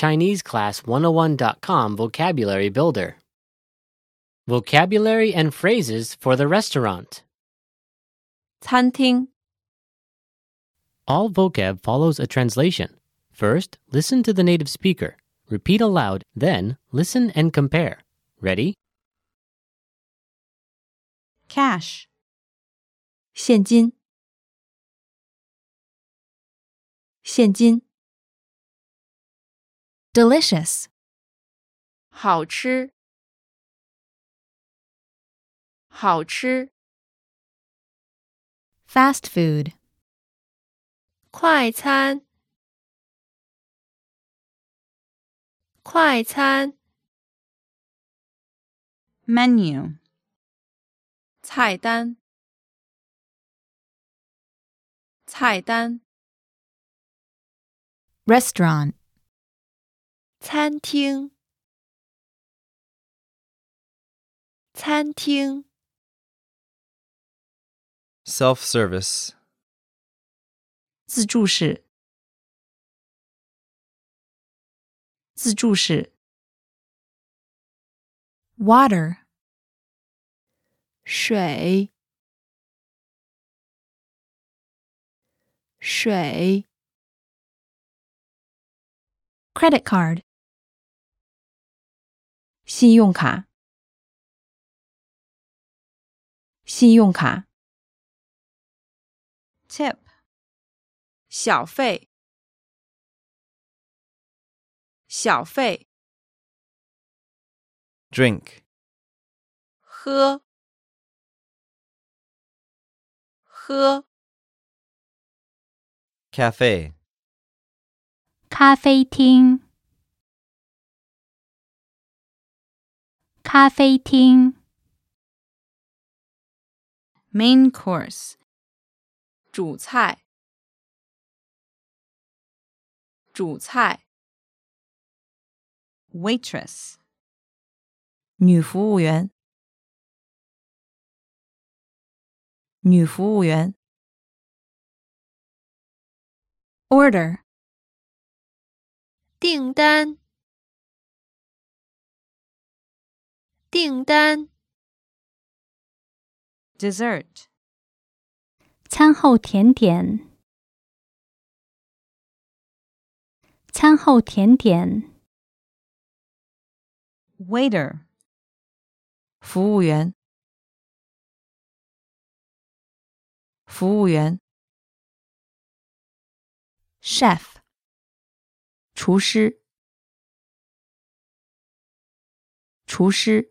ChineseClass101.com Vocabulary Builder. Vocabulary and phrases for the restaurant. 餐厅、 All vocab follows a translation. First, listen to the native speaker. Repeat aloud, then, listen and compare. Ready? cash, 现金、现金、 delicious, 好吃、好吃、 fast food, 快餐、快餐、 menu, 菜单、菜单、 restaurant, 餐厅、餐厅、 self service, 自助式、自助式、 water, 水、水、 credit card, 信用卡、信用卡、tip, 小费、小费、drink, 喝、喝、cafe, 咖啡厅，咖啡厅，main course, 主菜、主菜、waitress, 女服务员、女服务员、order, 订单、订单、dessert, 餐后甜点，餐后甜点，waiter, 服务员、服务员、chef, 厨师、厨师、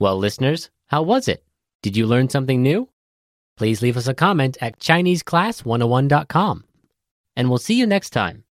Well, listeners, how was it? Did you learn something new? Please leave us a comment at ChineseClass101.com. And we'll see you next time.